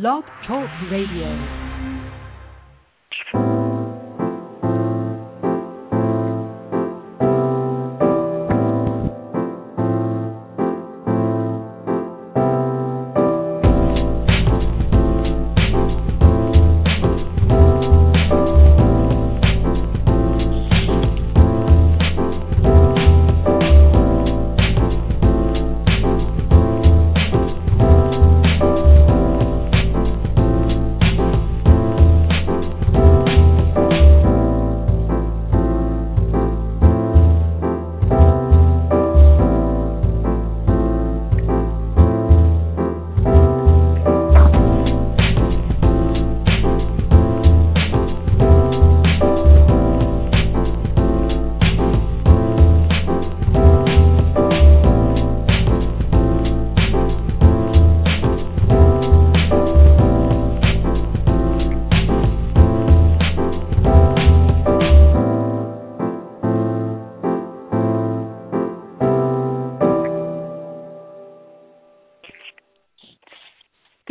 Blog Talk Radio.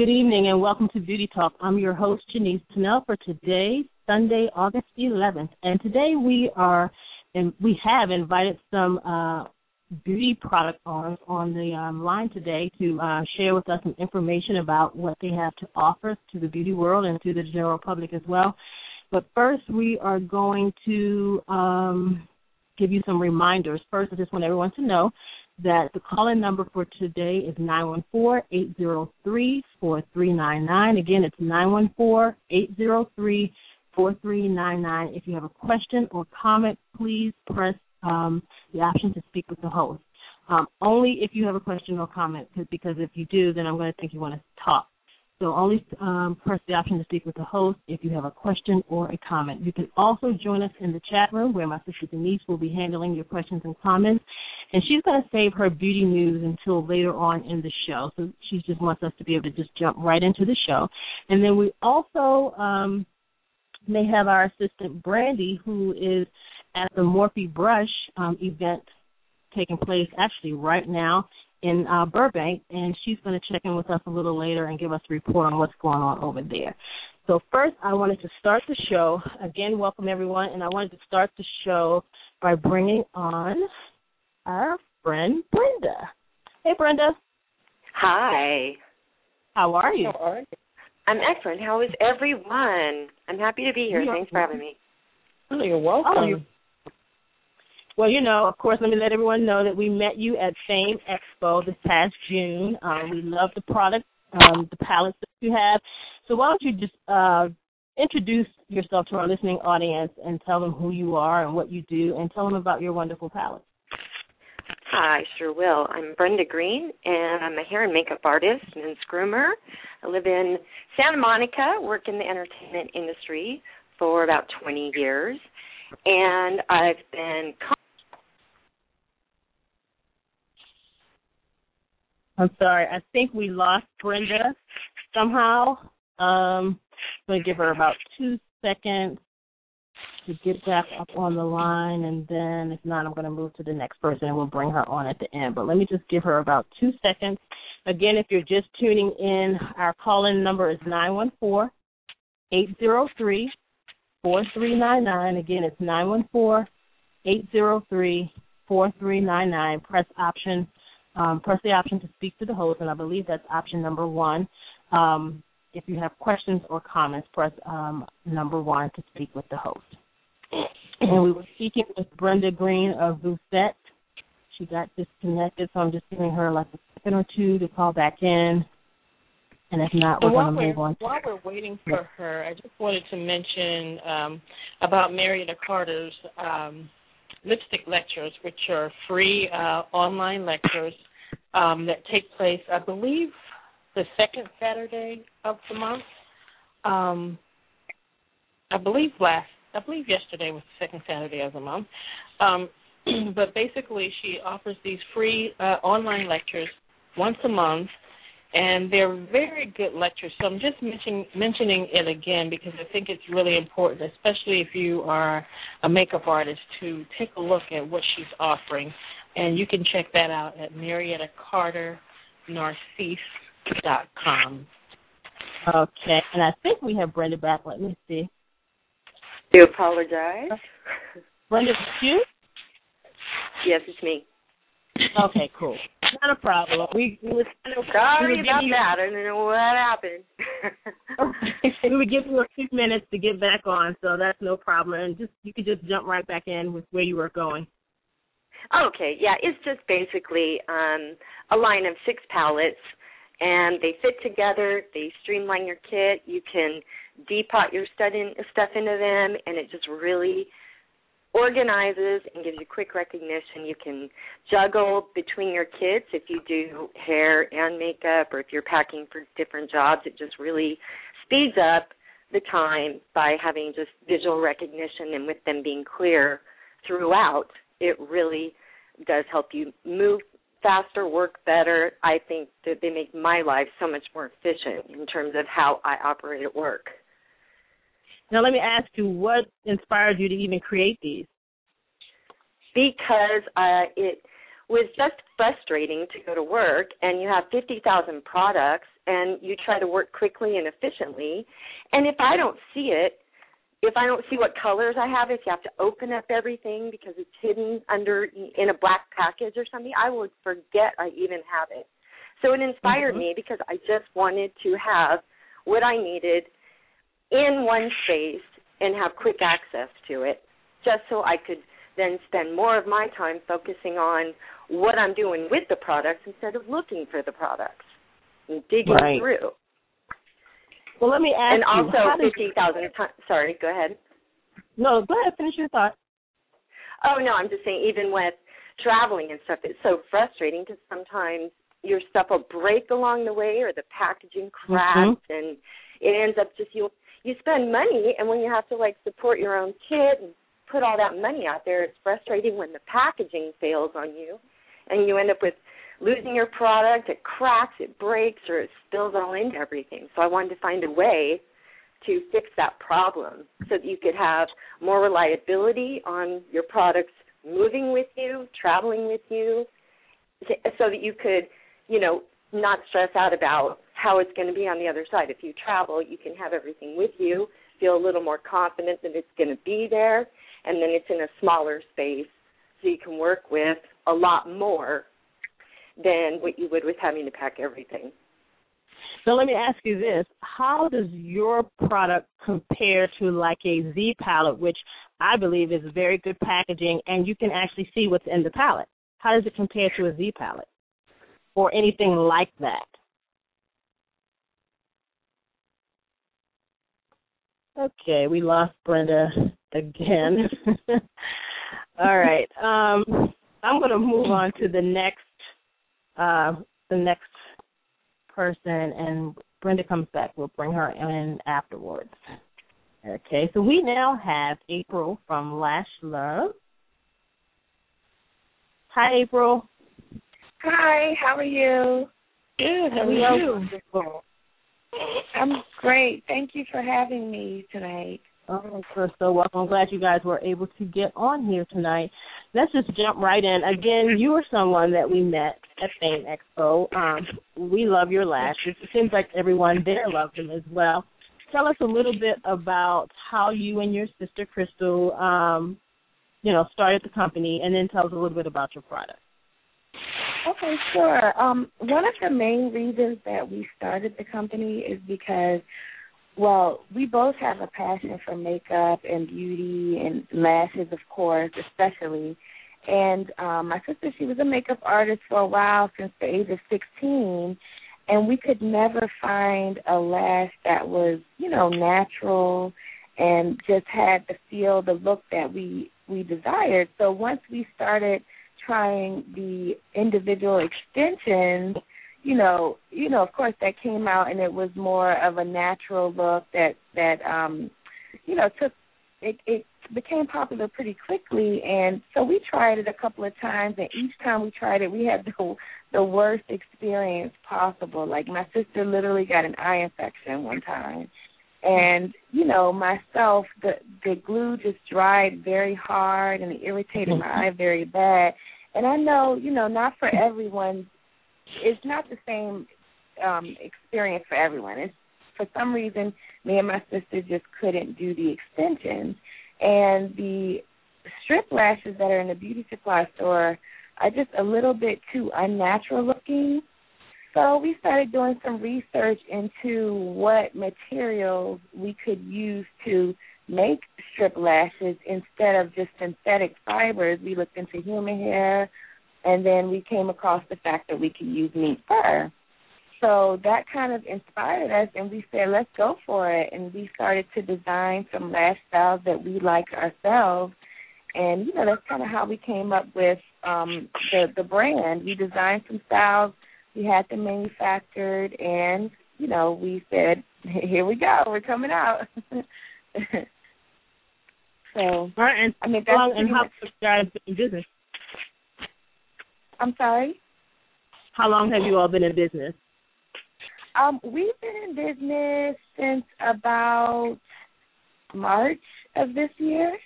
Good evening and welcome to Beauty Talk. I'm your host, Janice Tunnell, for today, Sunday, August 11th. And today we are, and we have invited some uh, beauty product owners on the um, line today to uh, share with us some information about what they have to offer to the beauty world and to the general public as well. But first, we are going to um, give you some reminders. First, I just want everyone to know that the call-in number for today is 914-803-4399. Again, it's 914-803-4399. If you have a question or comment, please press um, the option to speak with the host. Um, only if you have a question or comment, because if you do, then I'm going to think you want to talk. So only um, press the option to speak with the host if you have a question or a comment. You can also join us in the chat room where my sister Denise will be handling your questions and comments. And she's going to save her beauty news until later on in the show. So she just wants us to be able to just jump right into the show. And then we also um, may have our assistant Brandy, who is at the Morphe Brush um, event taking place actually right now in uh, Burbank, and she's going to check in with us a little later and give us a report on what's going on over there. So first, I wanted to start the show. Again, welcome everyone, and I wanted to start the show by bringing on our friend Brenda. Hey, Brenda. Hi. How are you? How are you? I'm excellent. How is everyone? I'm happy to be here. Thanks for having me. Oh, you're welcome. Oh, you're well, you know, of course, let me let everyone know that we met you at Fame Expo this past June. Um, we love the product, um, the palettes that you have. So why don't you just uh, introduce yourself to our listening audience and tell them who you are and what you do, and tell them about your wonderful palettes. Hi, sure will. I'm Brenda Green, and I'm a hair and makeup artist and groomer. I live in Santa Monica, work in the entertainment industry for about 20 years, and I've been I'm sorry. I think we lost Brenda somehow. Um, I'm going to give her about two seconds to get back up on the line, and then if not, I'm going to move to the next person and we'll bring her on at the end. But let me just give her about two seconds. Again, if you're just tuning in, our call in number is 914 803 4399. Again, it's 914 803 4399. Press option um, press the option to speak to the host, and I believe that's option number one. Um, if you have questions or comments, press um, number one to speak with the host. And we were speaking with Brenda Green of Lucette. She got disconnected, so I'm just giving her like a second or two to call back in. And if not, we're going to move on. While we're waiting for her, I just wanted to mention um, about Marietta Carter's um, lipstick lectures, which are free uh, online lectures um, that take place, I believe, the second Saturday of the month. Um, I believe last, I believe yesterday was the second Saturday of the month. Um, but basically, she offers these free uh, online lectures once a month and they're very good lectures. So I'm just mentioning mentioning it again because I think it's really important, especially if you are a makeup artist, to take a look at what she's offering, and you can check that out at MariettaCarterNarcisse.com. Okay, and I think we have Brenda back. Let me see. Do you apologize. Brenda, it's you? Yes, it's me. Okay, cool. Not a problem. We, we was sorry we about you, that. I don't know what happened. we would give you a few minutes to get back on, so that's no problem. And just you could just jump right back in with where you were going. Okay, yeah, it's just basically um, a line of six palettes, and they fit together. They streamline your kit. You can depot your stuff, in, stuff into them, and it just really organizes and gives you quick recognition. You can juggle between your kits if you do hair and makeup or if you're packing for different jobs. It just really speeds up the time by having just visual recognition and with them being clear throughout. It really does help you move faster, work better. I think that they make my life so much more efficient in terms of how I operate at work. Now, let me ask you, what inspired you to even create these? Because uh, it was just frustrating to go to work and you have 50,000 products and you try to work quickly and efficiently. And if I don't see it, if I don't see what colors I have, if you have to open up everything because it's hidden under in a black package or something, I would forget I even have it. So it inspired mm-hmm. me because I just wanted to have what I needed in one space and have quick access to it just so I could then spend more of my time focusing on what I'm doing with the products instead of looking for the products and digging right. through. Well, let me ask and you. And also 50,000 times. Sorry, go ahead. No, go ahead. Finish your thought. Oh, no, I'm just saying, even with traveling and stuff, it's so frustrating because sometimes your stuff will break along the way or the packaging cracks mm-hmm. and it ends up just you you spend money and when you have to like support your own kid and put all that money out there it's frustrating when the packaging fails on you and you end up with losing your product it cracks it breaks or it spills all into everything. So i wanted to find a way to fix that problem so that you could have more reliability on your products moving with you traveling with you so that you could you know not stress out about how it's going to be on the other side. If you travel, you can have everything with you, feel a little more confident that it's going to be there, and then it's in a smaller space so you can work with a lot more than what you would with having to pack everything. So let me ask you this: How does your product compare to like a Z palette, which I believe is very good packaging, and you can actually see what's in the palette? How does it compare to a Z palette or anything like that. Okay, we lost Brenda again. All right. Um, I'm going to move on to the next uh, the next person, and Brenda comes back. We'll bring her in afterwards. Okay, so we now have April from Lash Love. Hi, April. Hi, how are you? Good. How are you? I'm great. Thank you for having me tonight. Oh, you're so welcome. I'm glad you guys were able to get on here tonight. Let's just jump right in. Again, you are someone that we met at Fame Expo. Um, we love your lashes. It seems like everyone there loved them as well. Tell us a little bit about how you and your sister Crystal, um, you know, started the company, and then tell us a little bit about your product. Okay, sure. Um, one of the main reasons that we started the company is because, well, we both have a passion for makeup and beauty and lashes, of course, especially. And um, my sister, she was a makeup artist for a while since the age of 16, and we could never find a lash that was, you know, natural and just had the feel, the look that we we desired. So once we started trying the individual extensions, you know, you know, of course that came out and it was more of a natural look that that um you know, took it it became popular pretty quickly and so we tried it a couple of times and each time we tried it we had the the worst experience possible. Like my sister literally got an eye infection one time. And, you know, myself the the glue just dried very hard and it irritated my eye very bad and I know, you know, not for everyone. It's not the same um experience for everyone. It's for some reason, me and my sister just couldn't do the extensions, and the strip lashes that are in the beauty supply store are just a little bit too unnatural looking. So we started doing some research into what materials we could use to make strip lashes instead of just synthetic fibers. We looked into human hair, and then we came across the fact that we could use mink fur. So that kind of inspired us, and we said, let's go for it. And we started to design some lash styles that we like ourselves. And you know that's kind of how we came up with um, the the brand. We designed some styles, we had them manufactured, and you know we said, here we go, we're coming out. so, right, and I mean, that's long and how guys been in business? I'm sorry. How long have you all been in business? Um, we've been in business since about March of this year.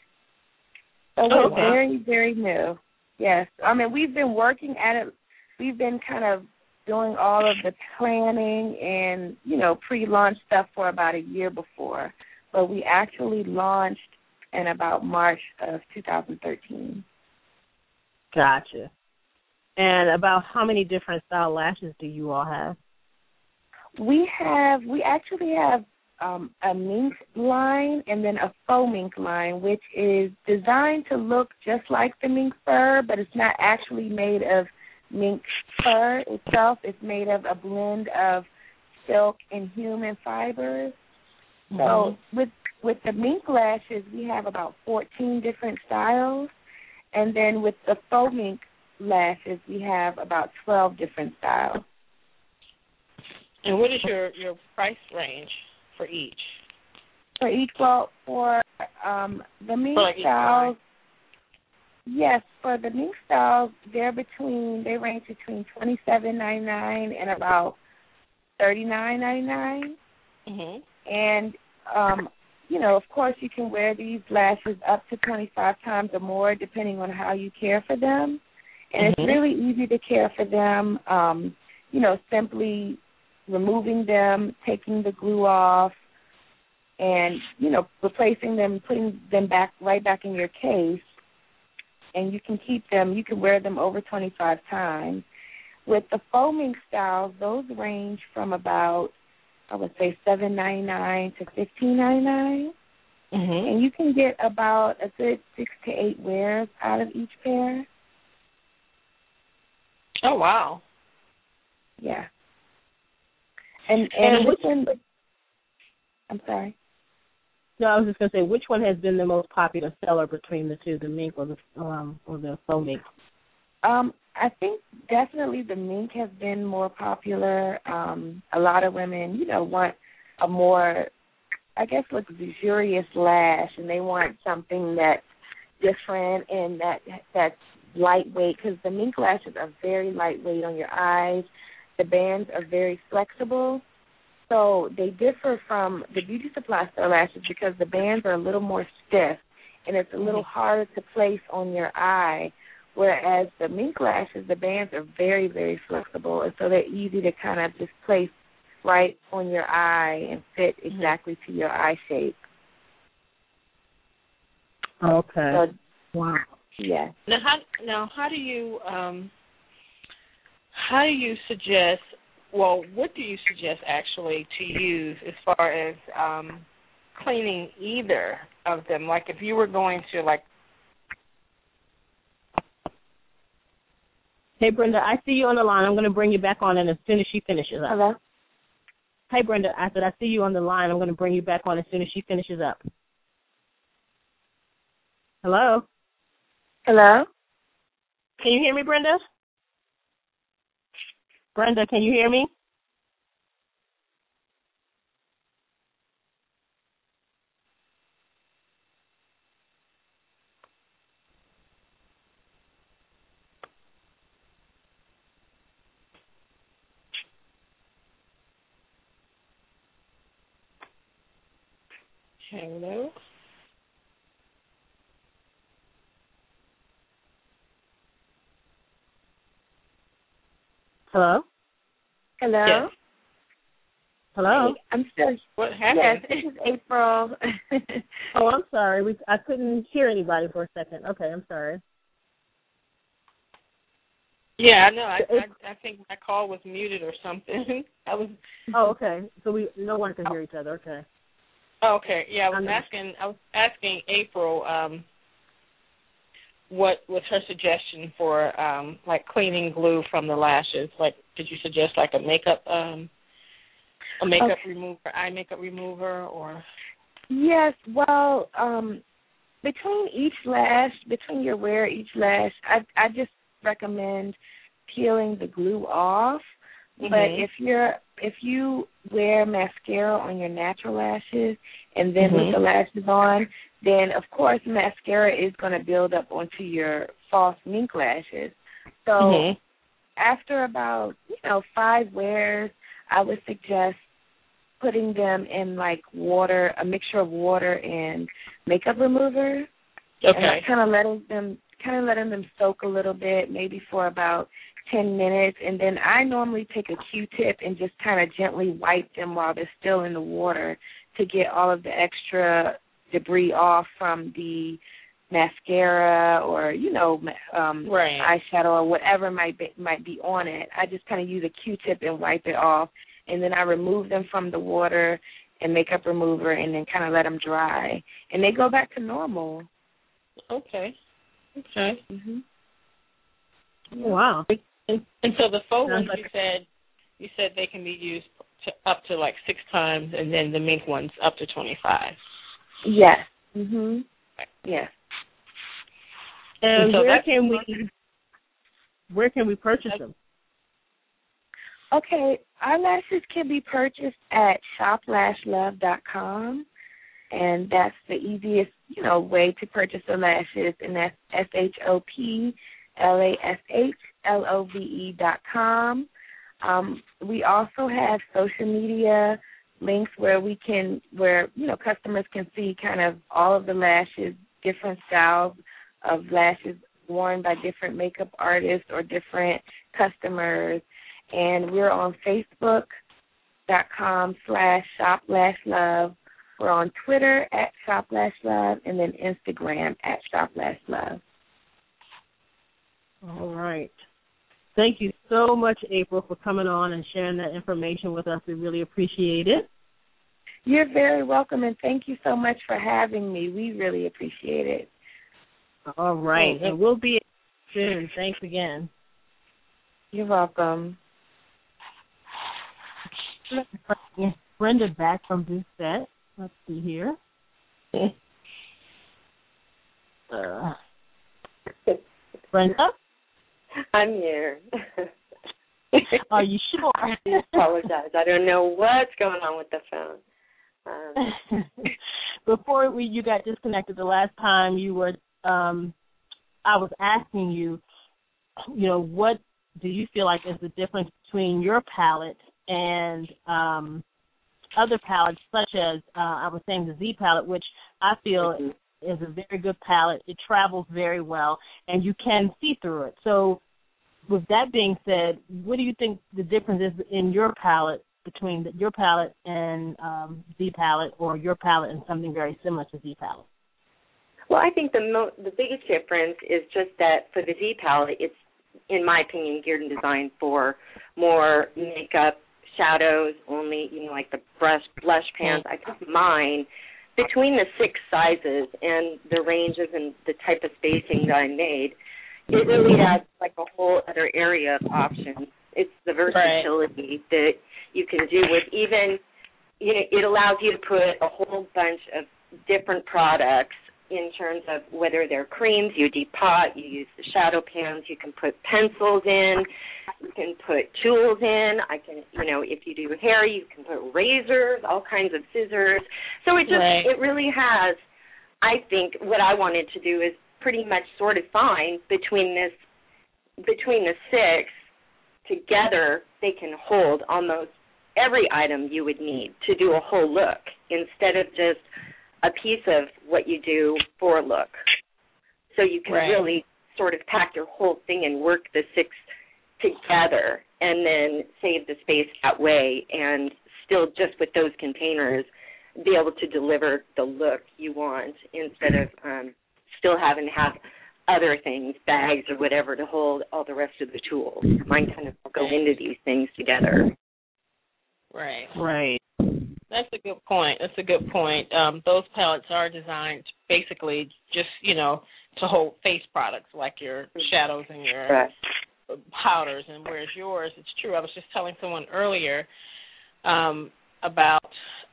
So we're okay. very, very new. Yes. I mean we've been working at it we've been kind of doing all of the planning and, you know, pre launch stuff for about a year before. But we actually launched in about March of two thousand thirteen. Gotcha. And about how many different style lashes do you all have? We have we actually have um, a mink line and then a faux mink line, which is designed to look just like the mink fur, but it's not actually made of mink fur itself. is made of a blend of silk and human fibers. Mm-hmm. So with with the mink lashes, we have about 14 different styles, and then with the faux mink lashes, we have about 12 different styles. And what is your your price range for each? For each, well, for um, the mink For, like, styles, yes, for the mink styles, they're between they range between twenty seven ninety nine and about thirty nine ninety nine. Mhm. And um, you know, of course, you can wear these lashes up to twenty five times or more, depending on how you care for them. And Mhm. it's really easy to care for them. Um, you know, simply removing them, taking the glue off, and you know, replacing them, putting them back right back in your case, and you can keep them. You can wear them over 25 times. With the faux mink styles, those range from about I would say 7.99 to 15.99, Mhm. and you can get about a good six to eight wears out of each pair. Oh wow. Yeah. And and, And one? I'm sorry. No, I was just gonna say which one has been the most popular seller between the two, the mink or the um or the faux mink? Um, I think definitely the mink has been more popular. Um, a lot of women, you know, want a more, I guess, luxurious lash, and they want something that's different and that that's lightweight because the mink lashes are very lightweight on your eyes. The bands are very flexible, so they differ from the beauty supply store lashes because the bands are a little more stiff and it's a little harder to place on your eye. Whereas the mink lashes, the bands are very, very flexible, and so they're easy to kind of just place right on your eye and fit exactly to your eye shape. Okay. So, wow. yeah. Now how now how do you um how do you suggest well, what do you suggest actually to use as far as um cleaning either of them? Like if you were going to like Hey Brenda, I see you on the line. I'm gonna bring you back on and as soon as she finishes up. Hello? Hey Brenda, I said I see you on the line. I'm gonna bring you back on as soon as she finishes up. Hello? Hello? Can you hear me, Brenda? Brenda, can you hear me? hello? Hello? Hello? Yes. Hello. I'm still. What happened? Yes, this is April. oh, I'm sorry. We I couldn't hear anybody for a second. Okay, I'm sorry. Yeah, I know. I, I I think my call was muted or something. I was. Oh, okay. So we no one can hear each other. Okay. Oh, okay. Yeah, I was asking. I was asking April. Um, what was her suggestion for um like cleaning glue from the lashes? Like, did you suggest like a makeup um a makeup Okay. remover, eye makeup remover, or? Yes, well, um between each lash, between your wear each lash, I I just recommend peeling the glue off. But Mhm. if you're if you wear mascara on your natural lashes and then Mhm. put the lashes on, then of course mascara is going to build up onto your false mink lashes. So Mhm. after about you know five wears, I would suggest putting them in like water, a mixture of water and makeup remover, Okay. and kind of letting them kind of letting them soak a little bit, maybe for about ten minutes, and then I normally take a Q-tip and just kind of gently wipe them while they're still in the water to get all of the extra debris off from the mascara or you know um Right. eyeshadow or whatever might be might be on it. I just kind of use a Q-tip and wipe it off, and then I remove them from the water and makeup remover, and then kind of let them dry, and they go back to normal. Okay. Okay. hmm Wow. And, and so the faux ones like you said you said they can be used to, up to like six times, and then the mink ones up to twenty five. Yes. Mhm. Yes. And And so where can we where can we purchase them? Okay, our lashes can be purchased at shoplashlove.com, and that's the easiest, you know, way to purchase the lashes, and that's S H O P L A S H L O V E dot com. Um, we also have social media links where we can, where you know, customers can see kind of all of the lashes, different styles of lashes worn by different makeup artists or different customers and we're on Facebook dot com slash shop lash love. We're on Twitter at shop lash love and then Instagram at shop lash love. All right. Thank you so much, April, for coming on and sharing that information with us. We really appreciate it. You're very welcome and thank you so much for having me. We really appreciate it. All right. And we'll be soon. Thanks again. You're welcome. Brenda back from Doucette. Let's see here. Uh, Brenda, I'm here. are you sure? I apologize. I don't know what's going on with the phone. Um, Before we you got disconnected the last time you were um I was asking you, you know, what do you feel like is the difference between your palette and um other palettes such as uh I was saying the Z palette, which I feel mhm. is a very good palette. It travels very well and you can see through it. So with that being said, what do you think the difference is in your palette between the, your palette and um, Z palette, or your palette and something very similar to Z palette? Well, I think the mo- the biggest difference is just that for the Z palette, it's in my opinion geared and designed for more makeup, shadows, only you know like the brush blush pans. I think mine between the six sizes and the ranges and the type of spacing that I made, it really adds like a whole other area of options. It's the versatility that you can do with even you know, it allows you to put a whole bunch of different products in terms of whether they're creams, you depot, you use the shadow pans, you can put pencils in, you can put tools in, I can you know, if you do hair you can put razors, all kinds of scissors. So it just Right. it really has I think what I wanted to do is pretty much sort of fine between this between the six together they can hold almost every item you would need to do a whole look instead of just a piece of what you do for a look. So you can Right. really sort of pack your whole thing and work the six together and then save the space that way and still just with those containers be able to deliver the look you want instead of um, still having to have other things, bags or whatever, to hold all the rest of the tools. Mine kind of go into these things together. Right. Right. That's a good point. That's a good point. Um, those palettes are designed basically just, you know, to hold face products like your shadows and your Right. powders and whereas yours it's true i was just telling someone earlier um about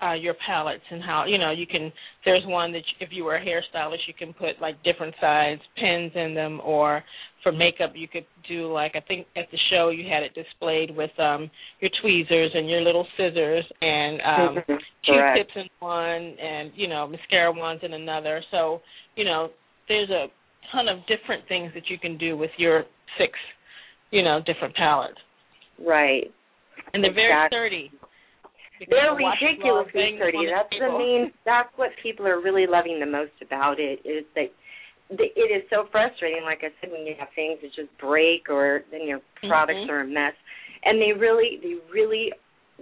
uh your palettes and how you know you can there's one that if you were a hairstylist you can put like different size pins in them or for makeup you could do like i think at the show you had it displayed with um your tweezers and your little scissors and um Mhm. Correct. Q-tips in one and you know mascara ones in another so you know there's a ton of different things that you can do with your six you know different palettes Right. and they're very sturdy They're ridiculously thing sturdy. on the That's the main. That's what people are really loving the most about it is that the, it is so frustrating. Like I said, when you have things that just break or then your products Mhm. are a mess, and they really, they really,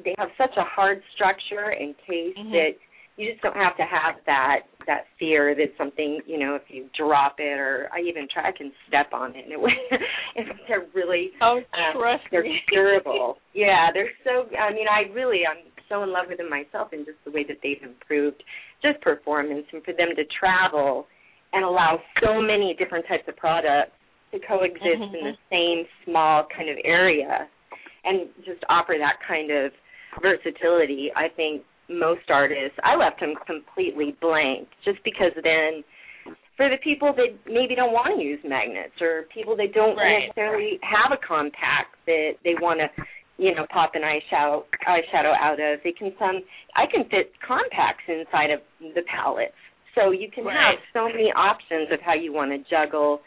they have such a hard structure and case Mhm. that you just don't have to have that that fear that something you know if you drop it or I even try I can step on it and it and they're really oh um, they're durable. yeah, they're so. I mean, I really, I'm so in love with them myself, and just the way that they've improved just performance, and for them to travel and allow so many different types of products to coexist in Mhm. the same small kind of area, and just offer that kind of versatility. I think most artists, I left them completely blank, just because then for the people that maybe don't want to use magnets or people that don't Right. necessarily have a compact that they want to you know pop an eyeshadow eyeshadow out of they can some i can fit compacts inside of the palettes so you can Right. have so many options of how you want to juggle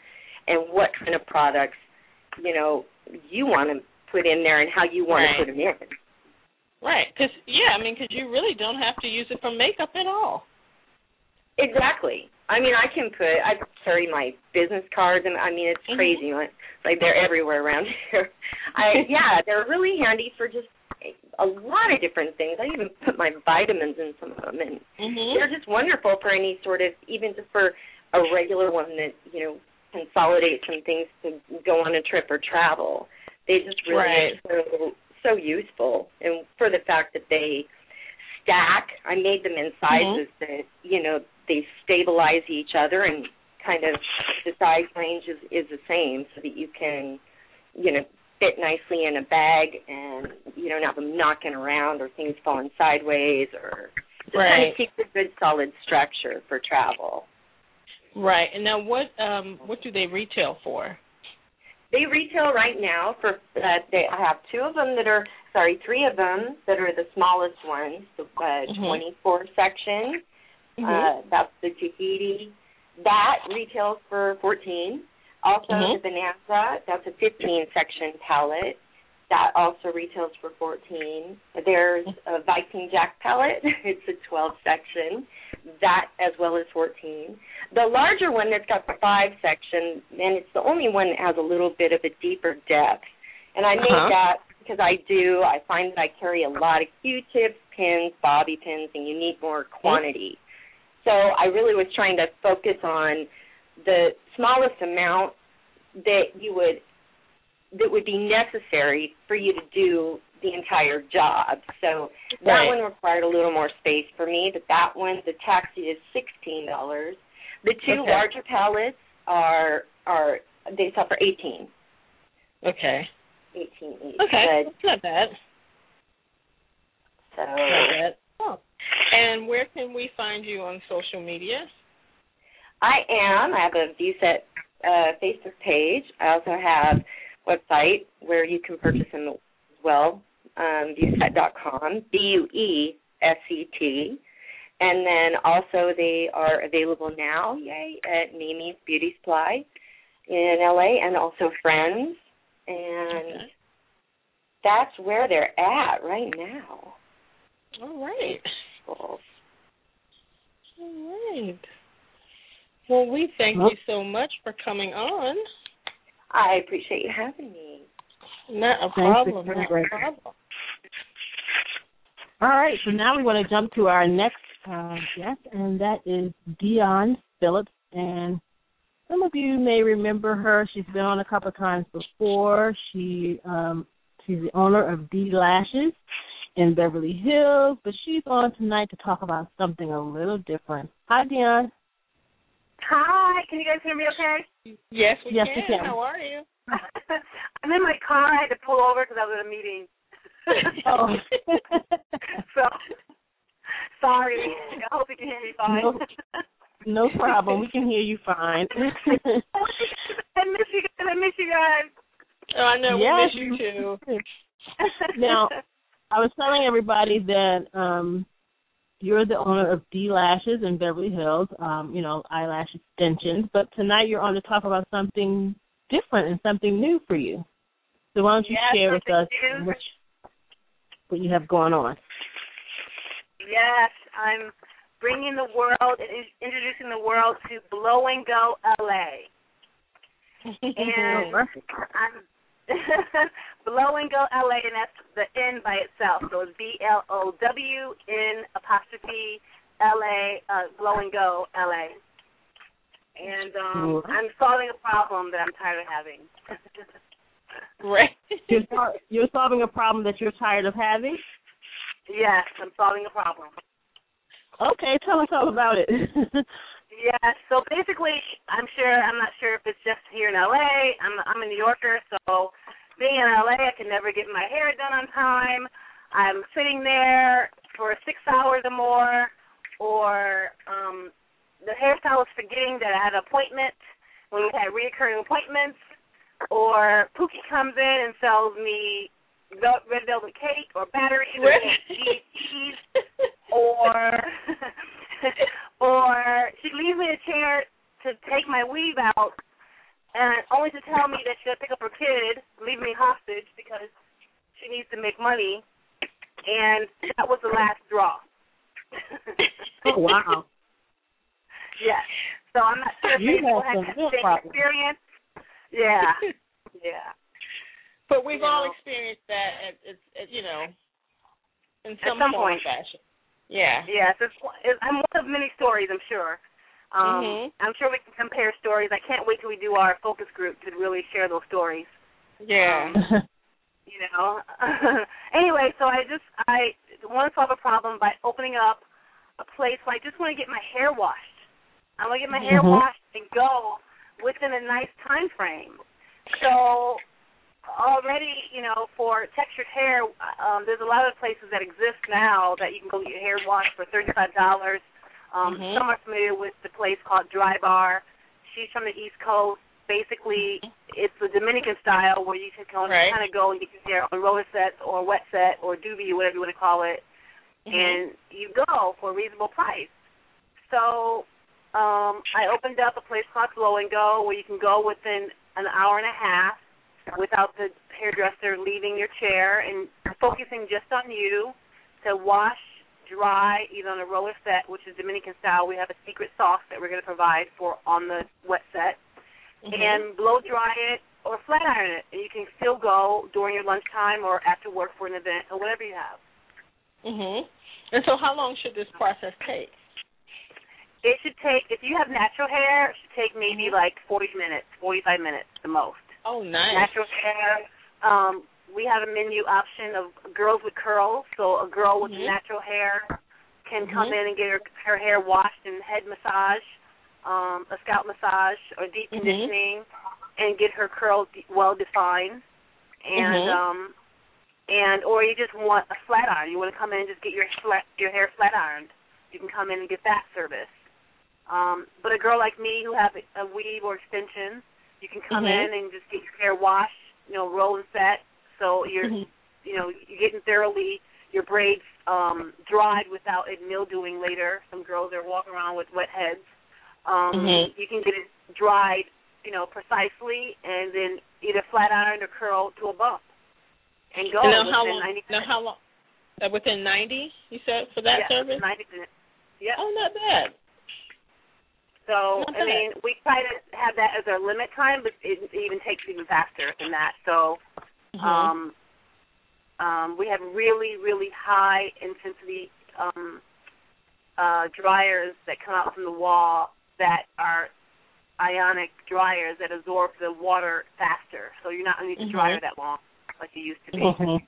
and what kind of products you know you want to put in there and how you want Right. to put them in right because yeah i mean because you really don't have to use it for makeup at all Exactly. I mean, I can put. I carry my business cards, and I mean, it's Mhm. crazy. Like, like they're everywhere around here. I yeah, they're really handy for just a lot of different things. I even put my vitamins in some of them, and mhm they're just wonderful for any sort of, even just for a regular one that you know consolidate some things to go on a trip or travel. They just really Right. are so so useful, and for the fact that they stack. I made them in sizes that you know they stabilize each other and kind of the size range is is the same, so that you can you know fit nicely in a bag and you don't have them knocking around or things falling sideways or just kind of keeps a good solid structure for travel. right and now what um what do they retail for They retail right now for uh, they I have two of them that are sorry, three of them that are the smallest ones, the uh, Mhm. 24 section. Mm-hmm. Uh, that's the Tahiti. That retails for 14. Also Mhm. the Bonanza, that's a 15 section palette. That also retails for 14. There's a Viking Jack palette. It's a 12 section. That as well as 14. The larger one that's got the 5 section, and it's the only one that has a little bit of a deeper depth. And I made Uh-huh. that because I do. I find that I carry a lot of Q-tips, pins, bobby pins, and you need more quantity. So I really was trying to focus on the smallest amount that you would that would be necessary for you to do the entire job. So that Right. one required a little more space for me, but that one the taxi is sixteen dollars. The two Okay. larger palettes are are they sell for eighteen. okay Eighteen each. okay But, that's not bad so not bad and where can we find you on social media I am. I have a ViewSet uh, Facebook page. I also have a website where you can purchase them as well, um, viewset.com, B-U-E-S-E-T. And then also they are available now, yay, at Mimi's Beauty Supply in LA and also Friends. And Okay. that's where they're at right now. all right Cool. all right well we thank you so much for coming on I appreciate you having me. not a problem not a problem All right, so now we want to jump to our next uh, guest, and that is Dion Phillips. And some of you may remember her. She's been on a couple of times before. She um, she's the owner of D Lashes in Beverly Hills, but she's on tonight to talk about something a little different. Hi, Dion. Hi, can you guys hear me okay? Yes, we yes, can. We can. How are you? I'm in my car. I had to pull over because I was at a meeting. oh. so, sorry. I hope you can hear me fine. No, no problem. We can hear you fine. I miss you guys. I miss you guys. Oh, I know. Yes. We miss you too. now, I was telling everybody that um you're the owner of D Lashes in Beverly Hills, um, you know, eyelash extensions. But tonight you're on to talk about something different and something new for you. So why don't you Yes, share with us something new. what, what you have going on? Yes, I'm bringing the world, in- introducing the world to Blow and Go LA. And I'm Blow and Go LA, and that's the N by itself. So it's B L O W N apostrophe L A, uh, Blow and Go LA. And um, I'm solving a problem that I'm tired of having. Right. You're, you're solving a problem that you're tired of having. yes, I'm solving a problem. Okay, tell us all about it. Yeah, so basically, I'm sure I'm not sure if it's just here in LA. I'm I'm a New Yorker, so being in LA, I can never get my hair done on time. I'm sitting there for six hours or more, or um the hairstylist forgetting that I had an appointment when we had reoccurring appointments, or Pookie comes in and sells me red velvet cake or batteries or Right. cheese or or she leaves me a chair to take my weave out and only to tell me that she's gonna pick up her kid, leave me hostage because she needs to make money and that was the last draw. oh wow. yes. So I'm not sure if You people have had that same problems. experience. Yeah. Yeah. But we've You all know. experienced that at, at, at you know, in At some, some form point. or fashion. Yeah. Yes, it's, it's, I'm one of many stories, I'm sure. Um, Mhm. I'm sure we can compare stories. I can't wait till we do our focus group to really share those stories. Yeah. You know. anyway, so I just I want to solve a problem by opening up a place where I just want to get my hair washed. I want to get my hair Mhm. washed and go within a nice time frame. So already, you know, for textured hair, um, there's a lot of places that exist now that you can go get your hair washed for thirty-five dollars. Um, Mhm. Some are familiar with the place called Drybar. She's from the East Coast. Basically, it's the Dominican style where you can kind Right. of go and get your hair on roller sets or wet set or doobie, whatever you want to call it, Mhm. and you go for a reasonable price. So um, I opened up a place called Blow and Go where you can go within an hour and a half without the hairdresser leaving your chair and focusing just on you to wash, dry, either on a roller set, which is Dominican style. We have a secret sauce that we're going to provide for on the wet set, Mhm. and blow dry it or flat iron it. And you can still go during your lunchtime or after work for an event or whatever you have. Mhm. And so, how long should this process take? It should take, if you have natural hair, it should take maybe like 40 minutes, 45 minutes the most. Oh, nice. Natural hair. Um, we have a menu option of girls with curls. So a girl with Mhm. natural hair can come Mhm. in and get her, her hair washed and head massage, um, a scalp massage or deep Mhm. conditioning, and get her curls well defined. And Mhm. um, and or you just want a flat iron. You want to come in and just get your flat, your hair flat ironed. You can come in and get that service. Um, but a girl like me who have a, a weave or extension, you can come Mhm. in and just get your hair washed, you know, roll and set. So you're, Mhm. you know, you're getting thoroughly your braids um, dried without it mildewing later. Some girls are walking around with wet heads. Um, Mhm. You can get it dried, you know, precisely, and then either flat iron or curl to a bump, and go And now, how within long? 90 Now, how long? Uh, within ninety, you said for that yeah, service? 90 minutes. Yeah. Oh, not bad. So I mean, we try to have that as our limit time, but it even takes even faster than that. So Mhm. um, Um, we have really, really high intensity um, uh, dryers that come out from the wall that are ionic dryers that absorb the water faster. So you're not underneath mm-hmm. the dryer that long like you used to be. Mm-hmm.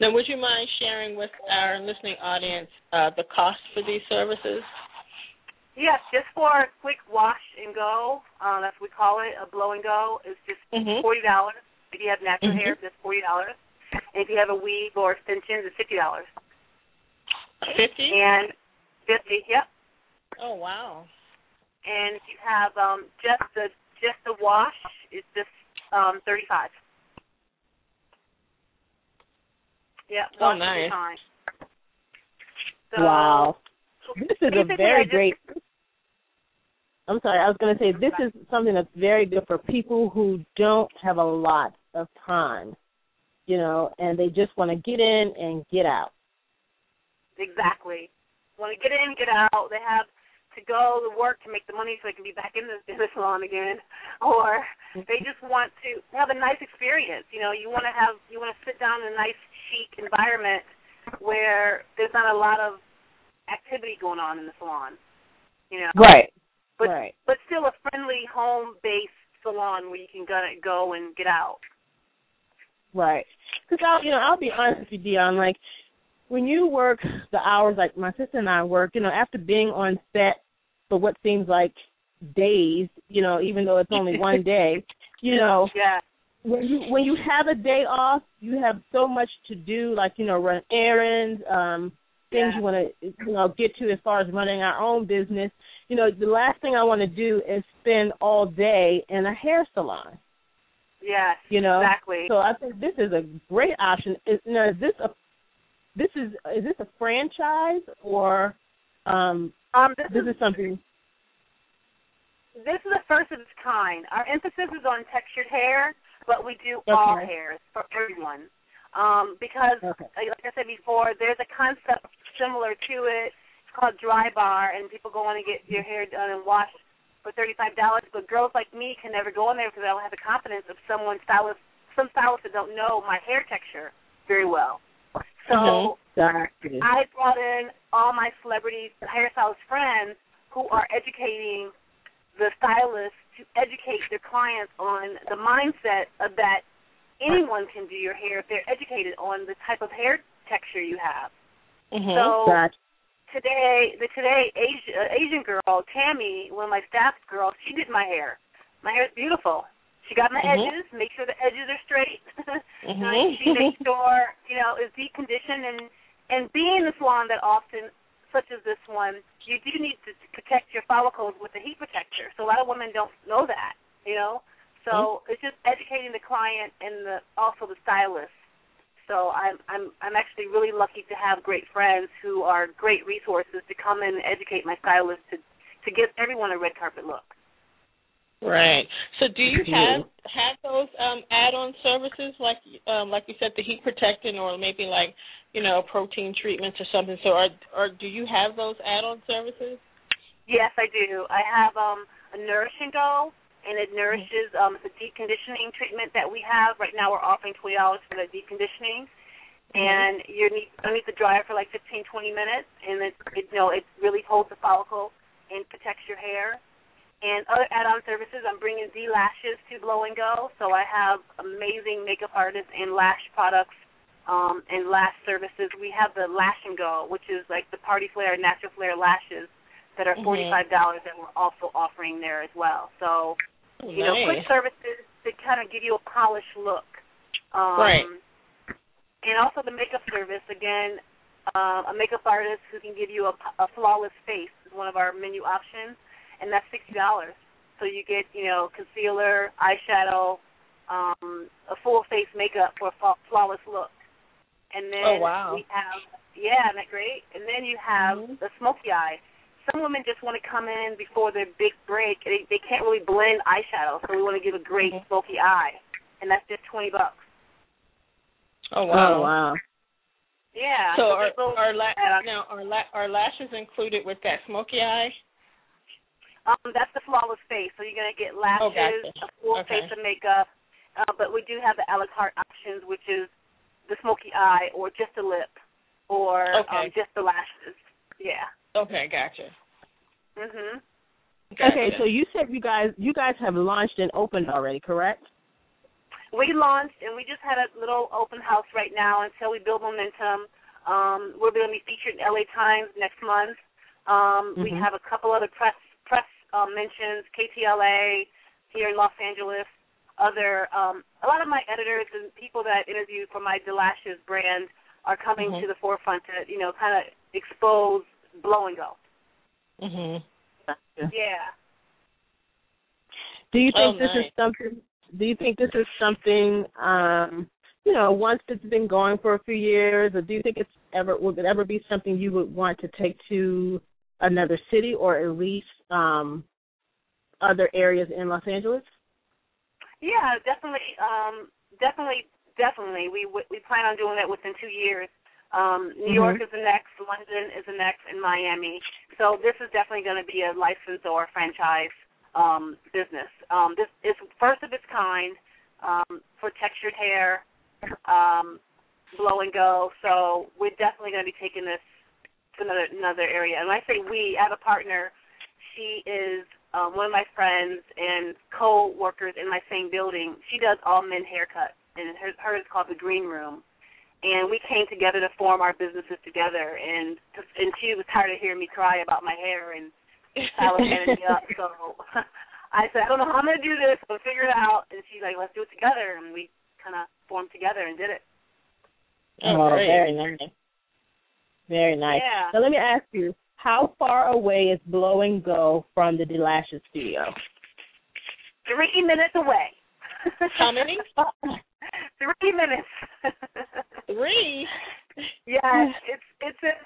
Now, would you mind sharing with our listening audience uh, the cost for these services? Yes, just for a quick wash and go, uh, that's what we call it, a blow and go, is just mm-hmm. forty dollars. If you have natural mm-hmm. hair, it's forty dollars. And if you have a weave or extensions, it's fifty dollars. Fifty? And fifty, yep. Oh wow. And if you have um just the just the wash, it's just um thirty five. Yeah, oh, nice. So, wow. This is a very just, great. I'm sorry, I was going to say this is something that's very good for people who don't have a lot of time, you know, and they just want to get in and get out. Exactly. Want to get in, get out. They have to go to work to make the money so they can be back in the, in the salon again, or they just want to have a nice experience. You know, you want to have you want to sit down in a nice chic environment where there's not a lot of activity going on in the salon. You know, right? But right. but still a friendly home based salon where you can go go and get out. Right. Because I'll you know I'll be honest with you, Dion. Like when you work the hours like my sister and I work, you know, after being on set for what seems like days, you know, even though it's only one day, you know, yeah. when you when you have a day off, you have so much to do, like you know, run errands, um, things yeah. you want to you know get to as far as running our own business. You know, the last thing I want to do is spend all day in a hair salon. Yes, you know exactly. So I think this is a great option. Is, know, is this a this is is this a franchise or um, um this, this is, is something this is the first of its kind. Our emphasis is on textured hair, but we do okay. all hairs for everyone. Um, because, okay. like I said before, there's a concept similar to it. Called Drybar, and people go in and get your hair done and washed for thirty-five dollars. But girls like me can never go in there because I don't have the confidence of someone stylist, some stylists that don't know my hair texture very well. So mm-hmm. I brought in all my celebrity hairstylist friends who are educating the stylists to educate their clients on the mindset of that anyone can do your hair if they're educated on the type of hair texture you have. Mm-hmm. So gotcha. Today, the today Asian, uh, Asian girl Tammy, one of my staff girls, she did my hair. My hair is beautiful. She got my mm-hmm. edges, make sure the edges are straight. mm-hmm. she makes sure you know is deep conditioned and and being in the salon that often such as this one, you do need to protect your follicles with a heat protector. So a lot of women don't know that, you know. So mm-hmm. it's just educating the client and the also the stylist. So I'm I'm I'm actually really lucky to have great friends who are great resources to come in and educate my stylist to to give everyone a red carpet look. Right. So do you have have those um add-on services like um like you said the heat protecting or maybe like you know protein treatments or something so are or do you have those add-on services? Yes, I do. I have um a nourish and go and it nourishes um it's a deep conditioning treatment that we have right now we're offering twenty dollars for the deep conditioning and you need underneath the dryer for like fifteen twenty minutes and it, it you know it really holds the follicle and protects your hair and other add-on services. I'm bringing Delashes to Blow and Go, so I have amazing makeup artists and lash products um, and lash services. We have the Lash and Go, which is like the Party Flare, Natural Flare lashes that are forty-five dollars that we're also offering there as well. So, you know, quick services to kind of give you a polished look. Um, right. And also the makeup service again. Uh, a makeup artist who can give you a, a flawless face is one of our menu options and that's sixty dollars. So you get, you know, concealer, eyeshadow, um, a full face makeup for a flawless look. And then oh, wow. we have yeah, isn't that great? And then you have mm-hmm. the smoky eye. Some women just want to come in before their big break. They they can't really blend eyeshadow, so we want to give a great mm-hmm. smoky eye, and that's just twenty bucks. Oh wow! Oh wow! Yeah. So, so are are la- now are la- are lashes included with that smoky eye? Um, that's the flawless face. So you're gonna get lashes, oh, gotcha. a full okay. face of makeup. Uh, but we do have the a la carte options, which is the smoky eye or just a lip or okay. um, just the lashes. Yeah. Okay, gotcha. Mhm. Gotcha. Okay, so you said you guys you guys have launched and opened already, correct? We launched and we just had a little open house right now until we build momentum. Um, we're going to be featured in LA Times next month. Um, We Mhm. have a couple other press press um, mentions, KTLA here in Los Angeles. Other um, a lot of my editors and people that I interview for my Delashes brand are coming Mhm. to the forefront to you know kind of expose blow and go. Mhm. Yeah. Do you think Oh, this nice. is something? Do you think this is something? Um, you know, once it's been going for a few years, or do you think it's ever would it ever be something you would want to take to another city or at least um, other areas in Los Angeles? Yeah, definitely, um, definitely, definitely. We we plan on doing that within two years. Um, New York Mhm. is the next, London is the next, and Miami. So this is definitely going to be a license or franchise um, business. Um, this is first of its kind um, for textured hair, um, blow and go. So we're definitely going to be taking this to another another area. And when I say we, I have a partner. She is um, one of my friends and co-workers in my same building. She does all men haircuts, and her, hers is called the Green Room. And we came together to form our businesses together. And and she was tired of hearing me cry about my hair, and Tyler handed me up. So I said, I don't know how I'm going to do this, but figure it out. And she's like, let's do it together. And we kind of formed together and did it. Oh, great. very nice. Very nice. Yeah. Now let me ask you, how far away is Blow and Go from the Delashes studio? Three minutes away. How many? Three minutes. Three. yes, it's it's in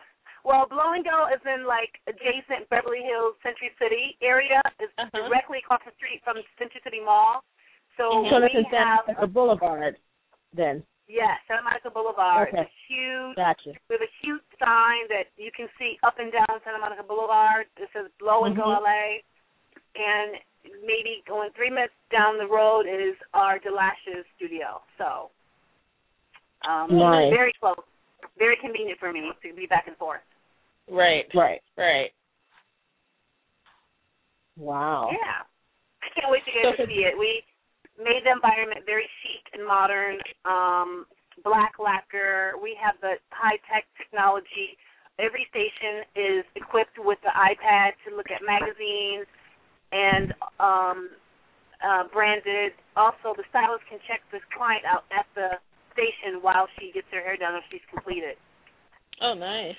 well, Blow and Go is in like adjacent Beverly Hills Century City area. It's Uh-huh. directly across the street from Century City Mall. So Mhm. So we that's in Santa have Monica Boulevard then. yeah, Santa Monica Boulevard. Okay. It's huge. Gotcha. We have a huge sign that you can see up and down Santa Monica Boulevard. It says Blow and Go Mhm. LA. And maybe going three minutes down the road is our Delashes studio. So um Nice. very close. Very convenient for me to be back and forth. Right. Right. Right. Wow. Yeah. I can't wait to get So to see it. We made the environment very chic and modern. Um, black lacquer. We have the high tech technology. Every station is equipped with the iPad to look at magazines and um, uh, branded. Also, the stylist can check this client out at the station while she gets her hair done or she's completed. Oh, nice.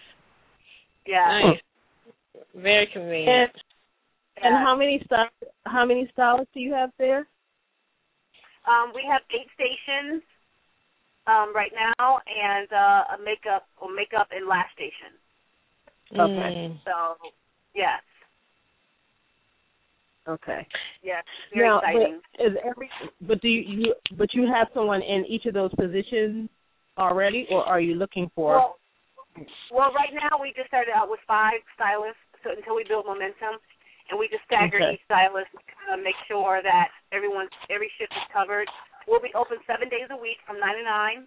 Yeah. Nice. Very convenient. And Yeah. how many styl- how many stylists do you have there? Um, we have eight stations um, right now, and uh, a makeup or makeup and lash station. Okay. Mm. So, yes, Okay. yes, very now, exciting. but is every but do you, you but you have someone in each of those positions already, or are you looking for? Well, well, right now we just started out with five stylists, so until we build momentum, and we just stagger Okay. each stylist to kind make sure that everyone's every shift is covered. We'll be open seven days a week from nine to nine.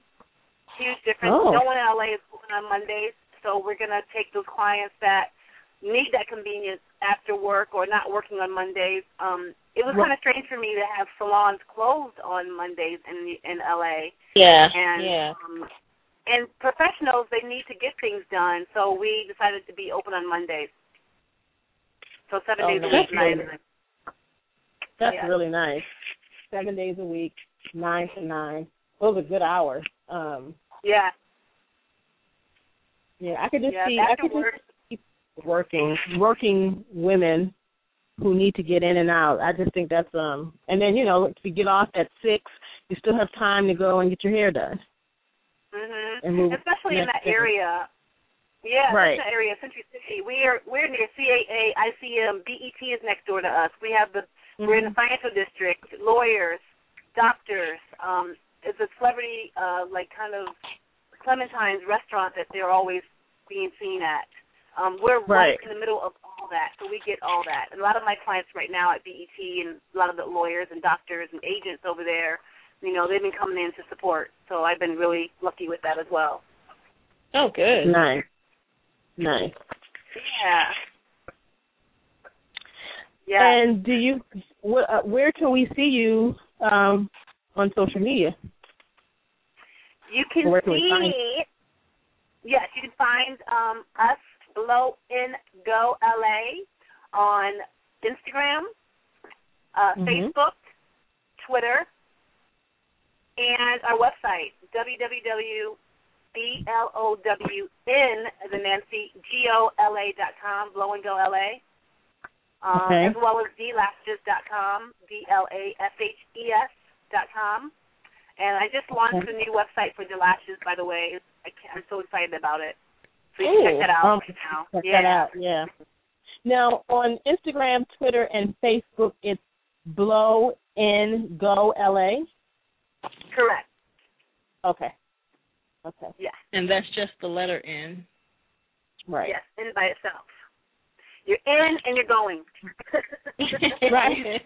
Huge difference. Oh. No one in LA is open on Mondays, so we're gonna take those clients that need that convenience after work or not working on Mondays. Um, it was Right. kind of strange for me to have salons closed on Mondays in the, in LA Yeah. and yeah. um, and professionals they need to get things done. So we decided to be open on Mondays. So seven Oh, days a week, nine. That's That's Yeah. really nice. Seven days a week, nine to nine. Those are good hours. Um, Yeah, yeah, I could just yeah. see. I could work, just see working working women who need to get in and out. I just think that's um. And then you know, if you get off at six, you still have time to go and get your hair done. move especially in that day. area. Yeah, Right. that's the area, Century City. We are we're near CAA, ICM, BET is next door to us. We have the we're in the Mm-hmm. financial district, lawyers, doctors. Um, it's a celebrity uh like kind of Clementine's restaurant that they're always being seen at. Um, we're right. Right. in the middle of all that, so we get all that. And a lot of my clients right now at BET and a lot of the lawyers and doctors and agents over there, you know, they've been coming in to support. So I've been really lucky with that as well. Oh, good. Nice. Nice. Yeah. Yeah. And do you wh- uh, where can we see you um, on social media? You can Where can we see find- Yes, you can find um, us Blow in Go LA on Instagram, uh, Mhm. Facebook, Twitter, and our website as in Nancy G O L A dot com, Blow and Go LA. Um, Okay. as well as dlashes dot com, D L A S H E S dot com. And I just launched a new website for Delashes, by the way. I can't, I'm so excited about it. So you can check Ooh, that out um, right now. Check yeah. that out. Yeah. Now on Instagram, Twitter, and Facebook, it's Blow in Go LA. Correct. Okay. Okay. Yes. And that's just the letter N. Right. Yes. In by itself. You're in and you're going. Right.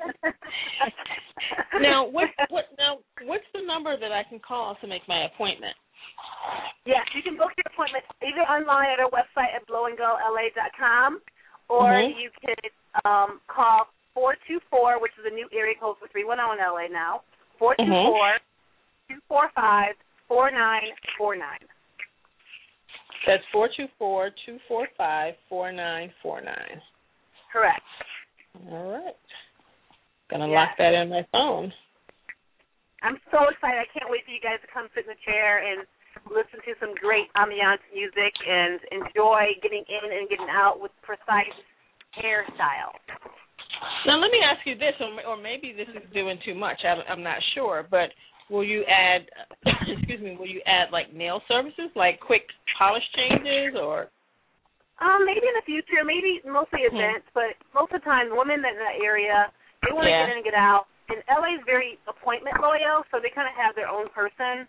now, what what now? What's the number that I can call to make my appointment? Yes, you can book your appointment either online at our website at blowandgola.com or Mhm. you can um, call 424, which is a new area code for 310 in LA now, 424 245 4949. That's four two four two four five four nine four nine. Correct. All right. Gonna Yeah. lock that in my phone. I'm so excited. I can't wait for you guys to come sit in the chair and listen to some great ambiance music and enjoy getting in and getting out with precise hairstyle. Now let me ask you this, or, or maybe this is doing too much. I'm, I'm not sure, but will you add? excuse me. Will you add like nail services, like quick polish changes, or? Um, maybe in the future, maybe mostly events, but most of the time, women in that area they want to Yeah. get in and get out. And LA is very appointment loyal, so they kind of have their own person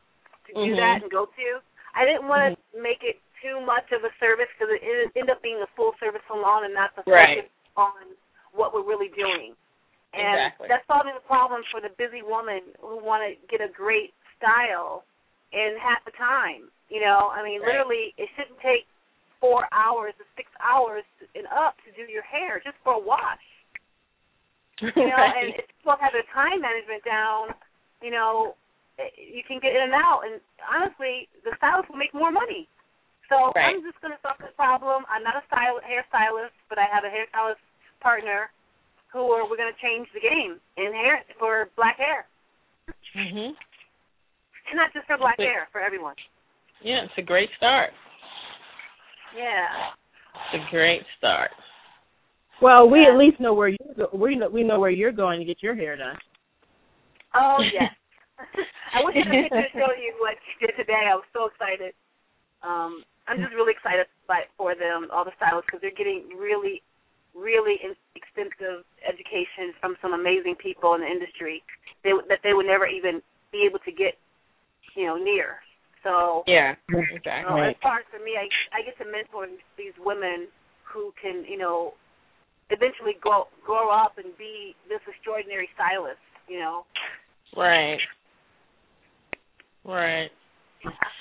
to do Mhm. that and go to. I didn't want to make it too much of a service because it ended up being a full service salon and not the Right. focus on what we're really doing. And Exactly. that's solving the problem for the busy woman who want to get a great style in half the time. You know, I mean, Right. literally, it shouldn't take four hours to six hours and up to do your hair just for a wash. You know, and if people have their time management down, you know, eh, you can get in and out. And honestly, the stylist will make more money. So Right. I'm just going to solve the problem. I'm not a style hair stylist, but I have a hairstylist partner who are we're going to change the game in hair for black hair, mhm. and not just for black hair, for everyone. Yeah, it's a great start. Yeah. It's a great start. Well, we Yeah. at least know where you go. We know we know where you're going to get your hair done. Oh yes. I wish I had a picture to show you what she did today. I was so excited. Um, I'm just really excited by, for them, all the stylists, because they're getting really, really in, extensive education from some amazing people in the industry they, that they would never even be able to get, you know, near. So, Yeah, you exactly. know, as far as for me, I I get to mentor these women who can, you know, eventually grow grow up and be this extraordinary stylist. You know. Right. Right.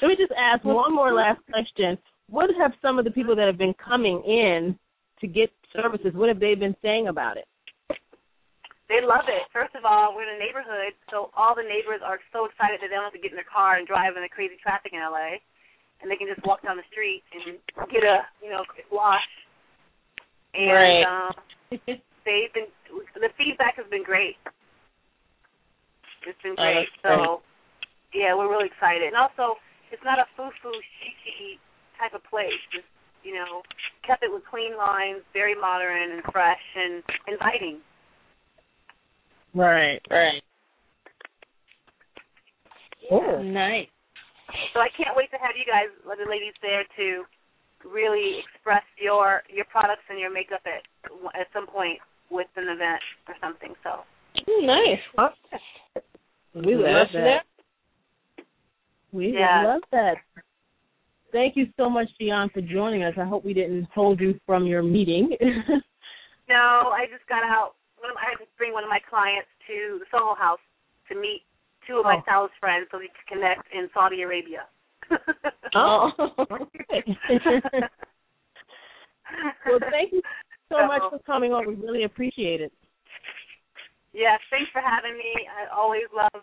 Let me just ask one more last question. What have some of the people that have been coming in to get services? What have they been saying about it? They love it. First of all, we're in a neighborhood, so all the neighbors are so excited that they don't have to get in their car and drive in the crazy traffic in LA, and they can just walk down the street and get a you know quick wash. And Right. um, they've been the feedback has been great. It's been Oh, great. great. so yeah, we're really excited. And also, it's not a foo-foo, chic type of place. It's, you know, kept it with clean lines, very modern and fresh and inviting. Right. Right. Cool. Nice. So I can't wait to have you guys, the ladies there, to really express your your products and your makeup at at some point with an event or something. So Ooh, nice. We would love us that. We Yeah. would love that. Thank you so much, Dion, for joining us. I hope we didn't hold you from your meeting. no, I just got out. One of, I had to bring one of my clients to the Soho House to meet two of my oh. Sal's friends so we could connect in Saudi Arabia. Oh. well, thank you so, so much for coming on. We really appreciate it. Yes, thanks for having me. I always love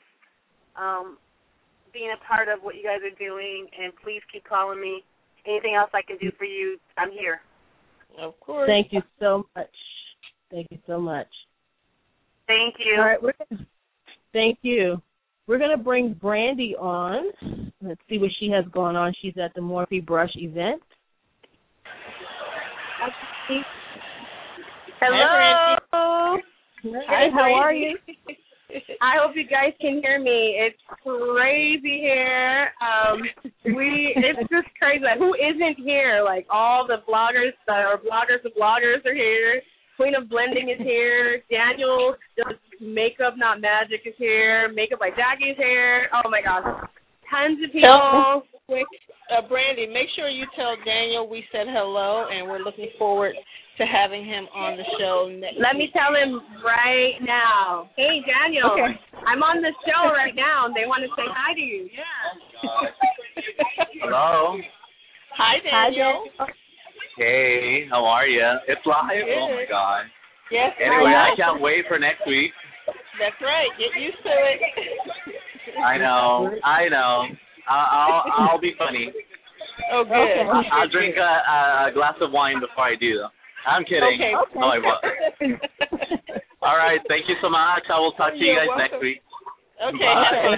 um, being a part of what you guys are doing, and please keep calling me. Anything else I can do for you, I'm here. Of course. Thank you so much. Thank you so much. Thank you. All right, we're thank you. We're going to bring Brandy on. Let's see what she has going on. She's at the Morphe Brush event. Hello. Hi, how are you? I hope you guys can hear me. It's crazy here. Um, we it's just crazy. Like, who isn't here? Like all the bloggers, uh, or bloggers of bloggers are here. Queen of Blending is here. Daniel does makeup, not magic, is here. Makeup by Jackie's here. Oh my gosh, tons of people. Quick, uh, Brandy, make sure you tell Daniel we said hello, and we're looking forward to having him on the show next. Let me tell him right now. Hey, Daniel, okay. I'm on the show right now, and they want to say hi to you. Yeah. Hello. Hi, Daniel. Hi, Hey, how are you? It's live. Good. Oh my god. Yes. Anyway, I can't wait for next week. That's right. Get used to it. I know. I know. I'll I'll, I'll be funny. Oh, good. Okay. I'll, I'll drink a, a glass of wine before I do. Though. I'm kidding. Okay. No, I won't. All right. Thank you so much. I will talk to you You're guys welcome. next week. Okay. Bye.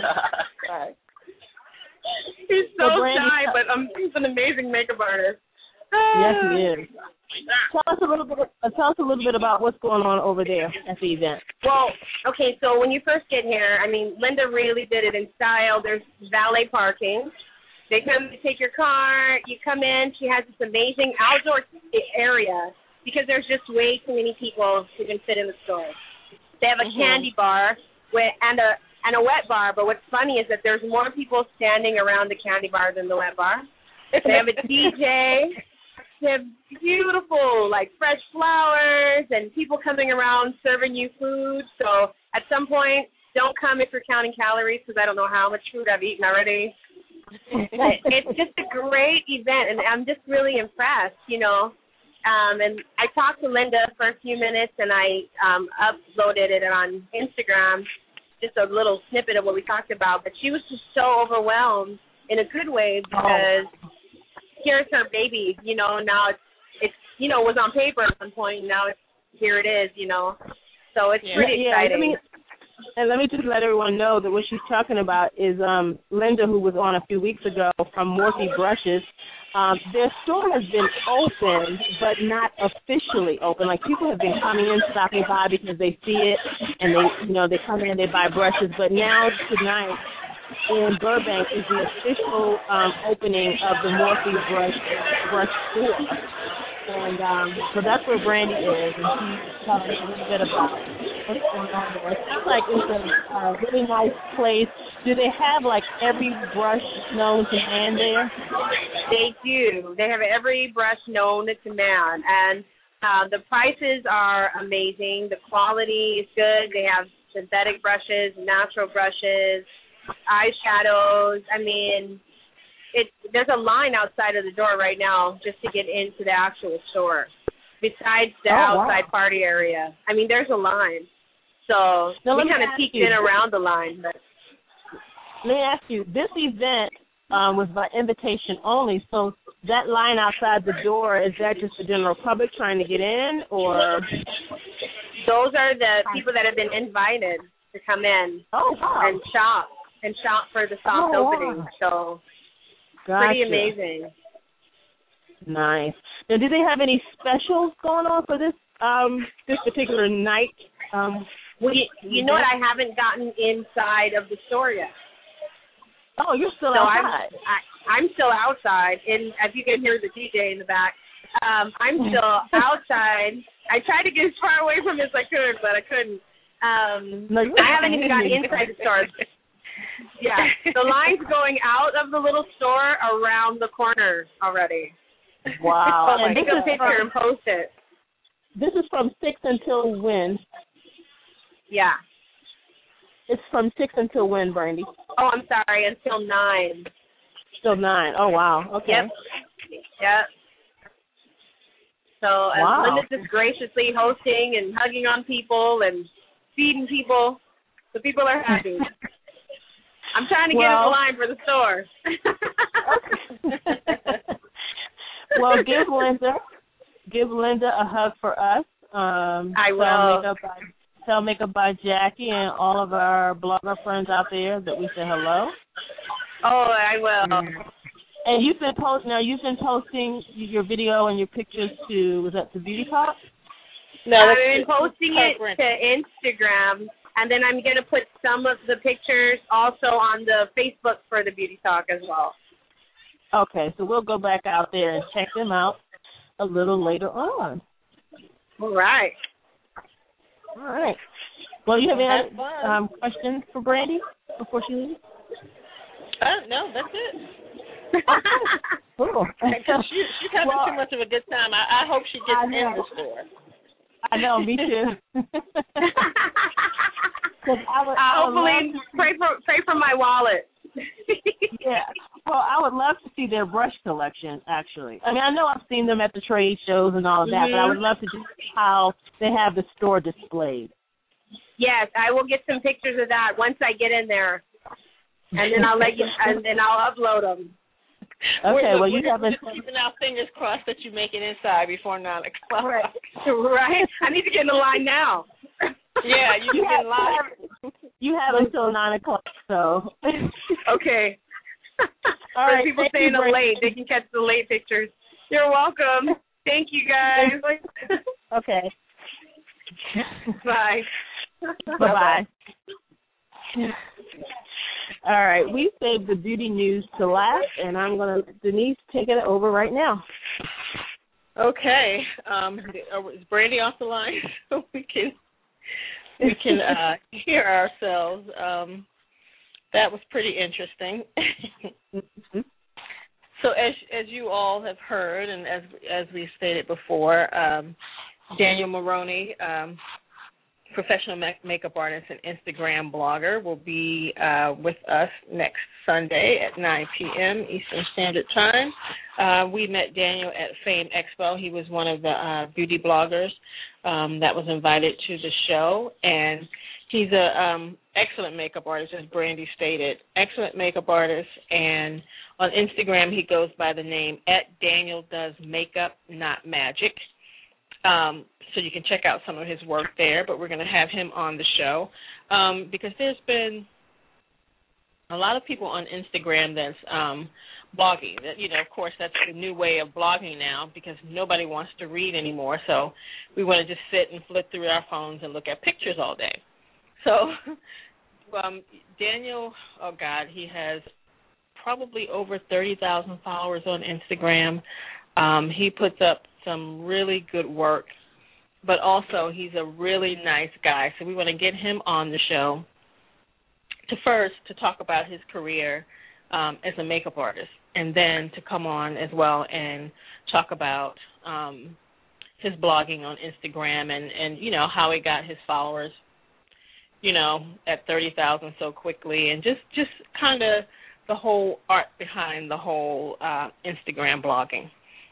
Bye. He's so So, Brandy- shy, but um, he's an amazing makeup artist. Yes, he is. Tell us a little bit. Uh, tell us a little bit about what's going on over there at the event. Well, okay, so when you first get here, I mean, Linda really did it in style. There's valet parking. They come to take your car. You come in. She has this amazing outdoor area because there's just way too many people who can fit in the store. They have a Mhm. candy bar with, and a and a wet bar. But what's funny is that there's more people standing around the candy bar than the wet bar. They have a DJ. Have beautiful, like fresh flowers and people coming around serving you food. So at some point, don't come if you're counting calories because I don't know how much food I've eaten already. But it's just a great event, and I'm just really impressed, you know. Um, and I talked to Linda for a few minutes, and I um, uploaded it on Instagram, just a little snippet of what we talked about. But she was just so overwhelmed in a good way because here's her baby, you know. Now it's it's you know was on paper at one point, now it's here it is, you know. So it's Yeah. pretty yeah, exciting. Let me, and let me just let everyone know that what she's talking about is um, Linda, who was on a few weeks ago from Morphe Brushes. Um, their store has been open, but not officially open. Like people have been coming in, stopping by because they see it, and they, you know, they come in and they buy brushes. But now tonight in Burbank is the official um, opening of the Morphe Brush Brush store. And um, so that's where Brandy is, and she's telling us a little bit about what's going on there. It sounds like it's a uh, really nice place. Do they have like every brush known to man there? They do. They have every brush known to man, and uh, the prices are amazing. The quality is good. They have synthetic brushes, natural brushes, eyeshadows. I mean, it there's a line outside of the door right now just to get into the actual store. Besides the Oh, wow. outside party area, I mean, there's a line. So Now, we kind of peeked you- in around the line, but Let me ask you, this event um, was by invitation only, so that line outside the door, is that just the general public trying to get in, or? those are the people that have been invited to come in Oh, wow. and shop and shop for the soft Oh, wow. opening. So Gotcha. pretty amazing. Nice. Now, do they have any specials going on for this um this particular night? Um, Well, you, you know what? I haven't gotten inside of the store yet, oh, you're still so I'm outside. I, I'm still outside. And if you can hear the DJ in the back, um, I'm still outside. I tried to get as far away from it as I could, but I couldn't. Um, No, I haven't even gotten inside the store. Yeah, the line's going out of the little store around the corner already. Wow. I'll and this take a is picture and post it. this is from six until when? Yeah. It's from six until when, Brandy? Oh, I'm sorry, until nine. Till nine. Oh wow. Okay. Yep. Yep. So uh, Wow. Linda's just graciously hosting and hugging on people and feeding people. The people are happy. I'm trying to get in the line for the store. well, give Linda, give Linda a hug for us. Um, I Tell will. Makeup by, tell Makeup by Jackie and all of our blogger friends out there that we say hello. oh, I will. And you've been post now. You've been posting your video and your pictures to was that to Beauty Talk? No, I've been posting it to Instagram, and then I'm gonna put some of the pictures also on the Facebook for the Beauty Talk as well. Okay, so we'll go back out there and check them out a little later on. All right. All right. Well, you have any Have um, questions for Brandy before she leaves? Uh, no, that's it. Cool. She, she's having Well, too much of a good time. I, I hope she gets I in the store. I know, me too. I would, I hopefully, to- pray for pray for my wallet. yeah. Well, I would love to see their brush collection. Actually, I mean, I know I've seen them at the trade shows and all of that, but I would mm-hmm. love to just see how they have the store displayed. Yes, I will get some pictures of that once I get in there, and then I'll let you, and then I'll upload them. Okay. Well, you haven't. just keeping our fingers crossed that you make it inside before nine o'clock. Right. right. I need to get in the line now. Yeah, you You can have, get live. you have until nine o'clock. So. Okay. All For people staying up late, they can catch the late pictures. You're welcome. Thank you guys. Okay. Bye. Bye bye. All right, we saved the beauty news to last, and I'm gonna Denise take it over right now. Okay. Um, is Brandy off the line so we can we can uh, hear ourselves? Um, that was pretty interesting. so as as you all have heard, and as as we stated before, um, Daniel Maroney, um, professional ma- makeup artist and Instagram blogger, will be uh, with us next Sunday at 9 p.m. Eastern Standard Time. Uh, we met Daniel at Fame Expo. He was one of the uh, beauty bloggers um, that was invited to the show, and he's a um, excellent makeup artist, as Brandy stated. Excellent makeup artist, and on Instagram he goes by the name at Daniel Does Makeup Not Magic. Um, so you can check out some of his work there. But we're going to have him on the show um, because there's been a lot of people on Instagram that's um, blogging. That you know, of course, that's the new way of blogging now because nobody wants to read anymore. So we want to just sit and flip through our phones and look at pictures all day. So um, Daniel, oh God, he has probably over thirty thousand followers on Instagram. Um, he puts up some really good work, but also he's a really nice guy. So we want to get him on the show to first to talk about his career um, as a makeup artist, and then to come on as well and talk about um, his blogging on Instagram and and you know how he got his followers, you know, at thirty thousand so quickly, and just just kind of the whole art behind the whole uh, Instagram blogging.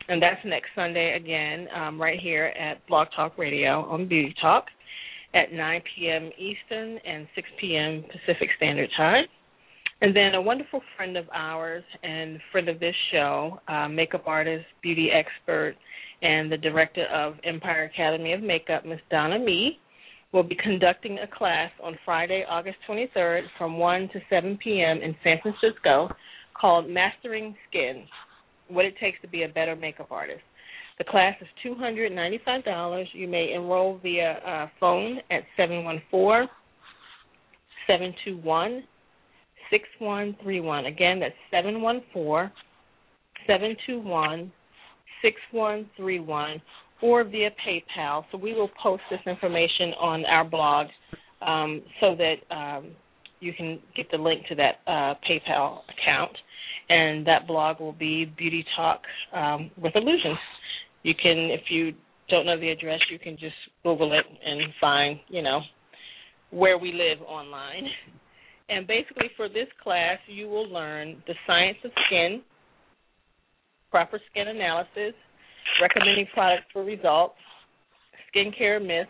And that's next Sunday again, um, right here at Blog Talk Radio on Beauty Talk at 9 p.m. Eastern and 6 p.m. Pacific Standard Time. And then a wonderful friend of ours and friend of this show, uh, makeup artist, beauty expert, and the director of Empire Academy of Makeup, Miss Donna Mee, will be conducting a class on Friday, August 23rd from 1 to 7 p.m. in San Francisco called Mastering Skin What It Takes to Be a Better Makeup Artist. The class is $295. You may enroll via uh, phone at 714 721 6131. Again, that's 714 721 6131 or via PayPal. So we will post this information on our blog um, so that um, you can get the link to that uh, PayPal account. And that blog will be Beauty Talk um, with Illusions. You can, if you don't know the address, you can just Google it and find, you know, where we live online. And basically, for this class, you will learn the science of skin, proper skin analysis, recommending products for results, skincare myths,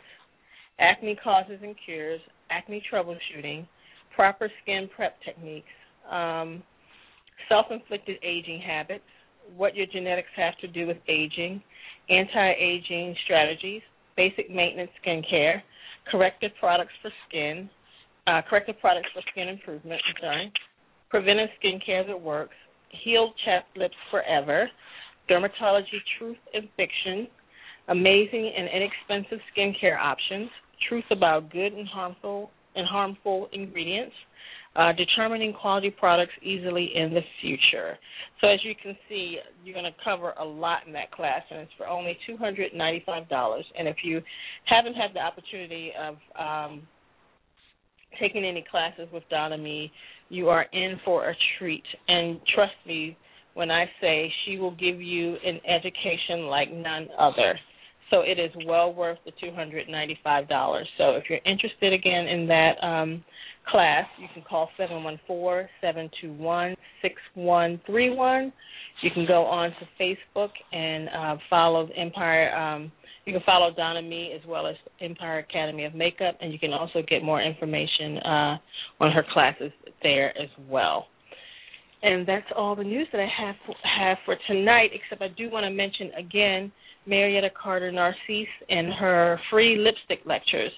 acne causes and cures, acne troubleshooting, proper skin prep techniques, um, self inflicted aging habits, what your genetics have to do with aging, anti aging strategies, basic maintenance skincare, corrective products for skin, uh, corrective products for skin improvement, I'm sorry, preventive skincare that works, healed chapped lips forever, dermatology truth and fiction, amazing and inexpensive skincare options, truth about good and harmful and harmful ingredients, uh, determining quality products easily in the future. So as you can see, you're going to cover a lot in that class, and it's for only $295. And if you haven't had the opportunity of um, taking any classes with Donna Mee, you are in for a treat. And trust me when I say she will give you an education like none other. So it is well worth the $295. So if you're interested again in that um, class, you can call 714-721-6131. You can go on to Facebook and uh, follow Empire. Um, you can follow Donna Mee as well as Empire Academy of Makeup, and you can also get more information uh, on her classes there as well. And that's all the news that I have have for tonight. Except I do want to mention again Marietta Carter Narcisse and her free lipstick lectures.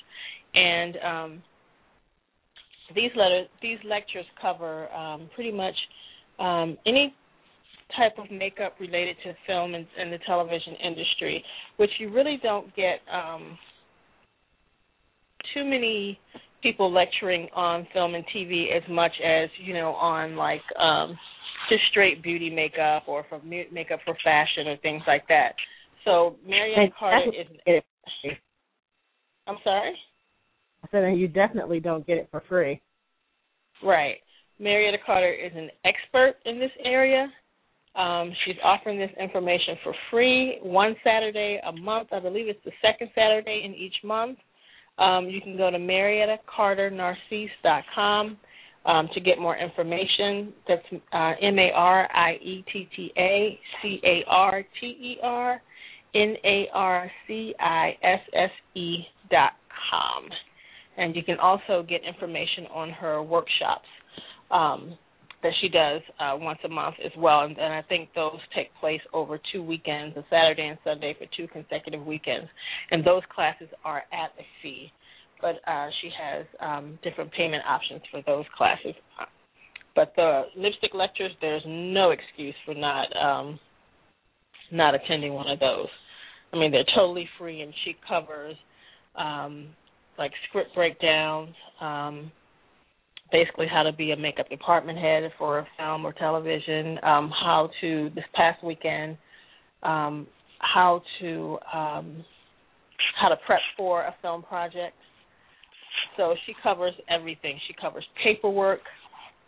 And um, these letters, these lectures cover um, pretty much um, any type of makeup related to film and, and, the television industry, which you really don't get um, too many people lecturing on film and TV as much as you know on like um, just straight beauty makeup or for makeup for fashion or things like that. So Marianne Carter is. I'm sorry. I said you definitely don't get it for free. Right. Marietta Carter is an expert in this area. Um, she's offering this information for free one Saturday a month. I believe it's the second Saturday in each month. Um, you can go to MariettaCarterNarcisse.com um, to get more information. That's uh, M A R I E T T A C A R T E R N A R C I S S E dot com. And you can also get information on her workshops um, that she does uh, once a month as well. And, and I think those take place over two weekends, a Saturday and Sunday for two consecutive weekends. And those classes are at a fee. But uh, she has um, different payment options for those classes. But the lipstick lectures, there's no excuse for not um, not attending one of those. I mean, they're totally free, and she covers um, like script breakdowns, um, basically how to be a makeup department head for a film or television, um, how to this past weekend, um, how to um, how to prep for a film project. So she covers everything. She covers paperwork,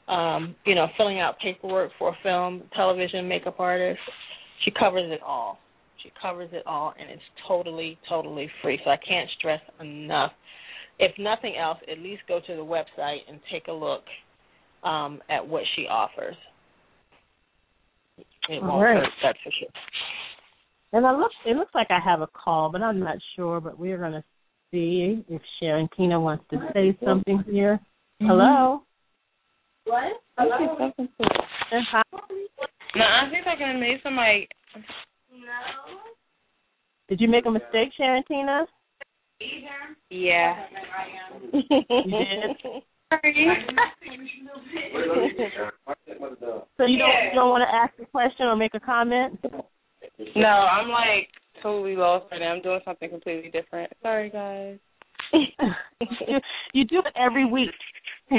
um, you know, filling out paperwork for a film, television, makeup artist. She covers it all. She covers it all, and it's totally, totally free. So I can't stress enough. If nothing else, at least go to the website and take a look um, at what she offers. It won't right. hurt, that's for sure. And I look, it looks like I have a call, but I'm not sure. But we're going to see if Sharon Tina wants to say something here. Mm-hmm. Hello. What? Hello. No, I think I can make somebody no. Did you make a mistake, Sharantina? Yeah. you did? so you don't you don't want to ask a question or make a comment? No, I'm like totally lost right now. I'm doing something completely different. Sorry, guys. you, you do it every week.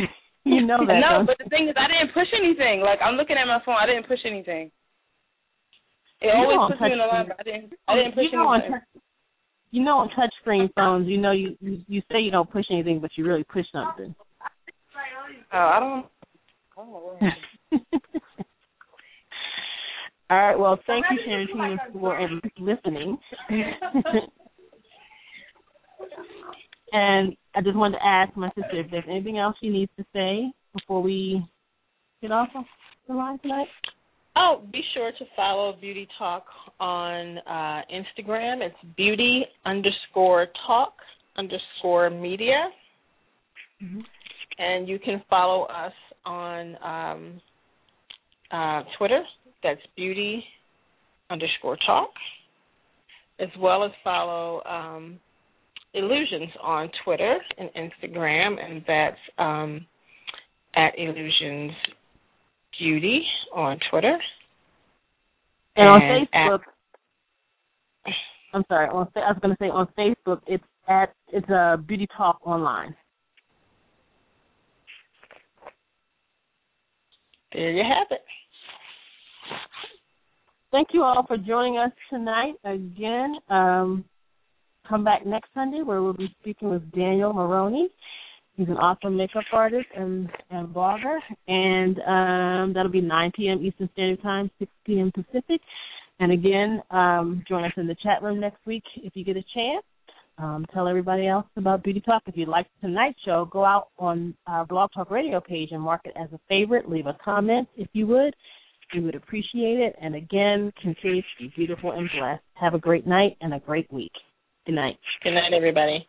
you know that. No, but the thing is, I didn't push anything. Like I'm looking at my phone, I didn't push anything. It you always puts me in a line, but I didn't. I didn't push you know, anything. On touch, you know, on touchscreen phones, you know, you, you you say you don't push anything, but you really push something. Oh, I don't. Oh, All right. Well, thank you, Sharon, for listening. and I just wanted to ask my sister if there's anything else she needs to say before we get off the line tonight. Oh, be sure to follow Beauty Talk on uh, Instagram. It's beauty underscore talk underscore media. Mm-hmm. And you can follow us on um, uh, Twitter. That's beauty underscore talk, as well as follow um, Illusions on Twitter and Instagram, and that's um, at Illusions Beauty on Twitter. And, and on Facebook, at, I'm sorry. On, I was going to say on Facebook, it's at it's a uh, Beauty Talk Online. There you have it. Thank you all for joining us tonight again. Um, come back next Sunday where we'll be speaking with Daniel Maroney. He's an awesome makeup artist and, and blogger. And um, that'll be 9 p.m. Eastern Standard Time, 6 p.m. Pacific. And again, um, join us in the chat room next week if you get a chance. Um, tell everybody else about Beauty Talk. If you like tonight's show, go out on our Blog Talk Radio page and mark it as a favorite. Leave a comment if you would. We would appreciate it. And again, continue to be beautiful and blessed. Have a great night and a great week. Good night. Good night, everybody.